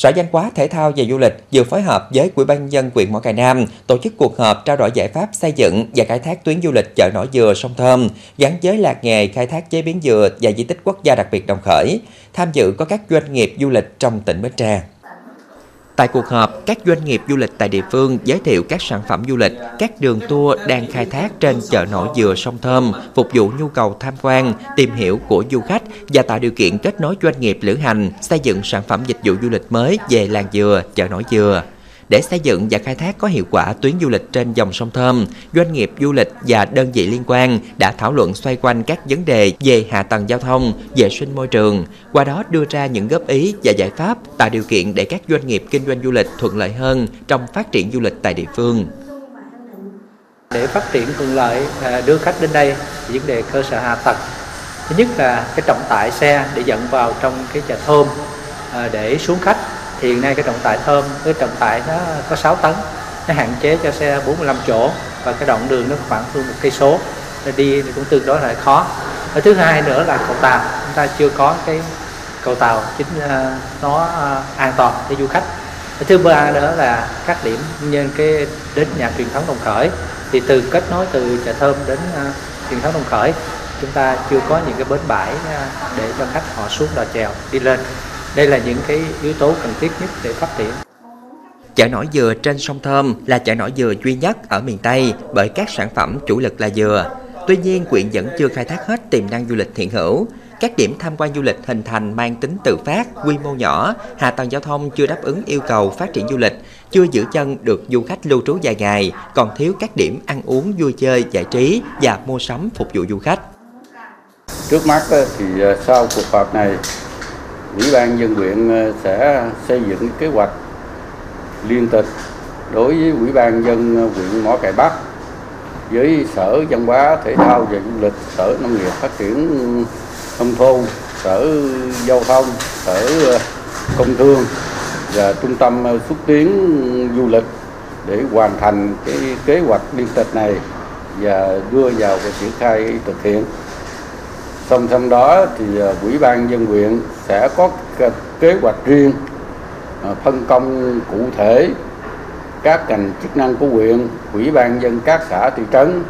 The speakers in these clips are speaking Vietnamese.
Sở Văn hóa, Thể thao và Du lịch vừa phối hợp với Ủy ban nhân dân huyện Mỏ Cày Nam tổ chức cuộc họp trao đổi giải pháp xây dựng và khai thác tuyến du lịch chợ nổi dừa sông Thơm gắn với lạc nghề khai thác chế biến dừa và di tích quốc gia đặc biệt Đồng Khởi. Tham dự có các doanh nghiệp du lịch trong tỉnh Bến Tre. Tại cuộc họp, các doanh nghiệp du lịch tại địa phương giới thiệu các sản phẩm du lịch, các đường tour đang khai thác trên chợ nổi dừa sông Thơm, phục vụ nhu cầu tham quan, tìm hiểu của du khách và tạo điều kiện kết nối doanh nghiệp lữ hành, xây dựng sản phẩm dịch vụ du lịch mới về làng dừa, chợ nổi dừa. Để xây dựng và khai thác có hiệu quả tuyến du lịch trên dòng sông Thơm, doanh nghiệp du lịch và đơn vị liên quan đã thảo luận xoay quanh các vấn đề về hạ tầng giao thông, vệ sinh môi trường, qua đó đưa ra những góp ý và giải pháp tạo điều kiện để các doanh nghiệp kinh doanh du lịch thuận lợi hơn trong phát triển du lịch tại địa phương. Để phát triển thuận lợi à, đưa khách đến đây, vấn đề cơ sở hạ tầng thứ nhất là cái trọng tải xe để dẫn vào trong cái chợ thơm à, để xuống khách thì hiện nay cái trọng tải thơm cái trọng tải nó có 6 tấn nó hạn chế cho xe 45 chỗ và cái đoạn đường nó khoảng hơn một cây số. Đi thì cũng tương đối là khó. Và thứ hai nữa là cầu tàu. Chúng ta chưa có cái cầu tàu chính à, nó à, an toàn cho du khách. Và thứ ba nữa là các điểm như cái đến nhà truyền thống đồng khởi. Thì từ kết nối từ chợ thơm đến uh, truyền thống đồng khởi chúng ta chưa có những cái bến bãi uh, để cho khách họ xuống đò chèo đi lên đây là những cái yếu tố cần thiết nhất để phát triển. Chợ nổi dừa trên sông Thơm là chợ nổi dừa duy nhất ở miền Tây bởi các sản phẩm chủ lực là dừa. Tuy nhiên, quyện vẫn chưa khai thác hết tiềm năng du lịch hiện hữu. Các điểm tham quan du lịch hình thành mang tính tự phát, quy mô nhỏ, hạ tầng giao thông chưa đáp ứng yêu cầu phát triển du lịch, chưa giữ chân được du khách lưu trú dài ngày, còn thiếu các điểm ăn uống vui chơi, giải trí và mua sắm phục vụ du khách. Trước mắt thì ờ, sau cuộc họp này Ủy ban dân huyện ờ, sẽ xây dựng kế hoạch liên tịch đối với Ủy ban dân ờ, huyện Mỏ Cày Bắc với Sở Văn hóa Thể thao và Du lịch, Sở Nông nghiệp Phát triển Nông thôn, Sở Giao thông, Sở ờ, Công thương và Trung tâm xúc tiến du lịch để hoàn thành cái kế hoạch liên tịch này và đưa vào và triển khai thực hiện song song đó thì à, ủy ban dân huyện sẽ có kế hoạch riêng à, phân công cụ thể các ngành chức năng của huyện ủy ban dân các xã thị trấn.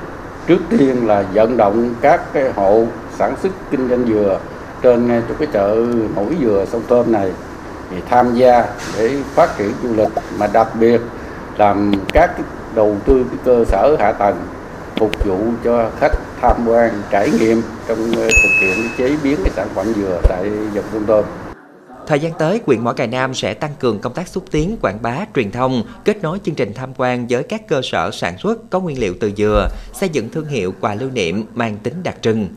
Trước tiên là vận động các cái hộ sản xuất kinh doanh dừa trên ngay chỗ cái chợ nổi dừa sông tôm này thì tham gia để phát triển du lịch, mà đặc biệt làm các đầu tư cái cơ sở hạ tầng phục vụ cho khách tham quan trải nghiệm trong ờ, thực hiện chế biến cái sản phẩm dừa tại dòng sông tôm. Thời gian tới, huyện Mỏ Cày Nam sẽ tăng cường công tác xúc tiến, quảng bá, truyền thông, kết nối chương trình tham quan với các cơ sở sản xuất có nguyên liệu từ dừa, xây dựng thương hiệu quà lưu niệm mang tính đặc trưng.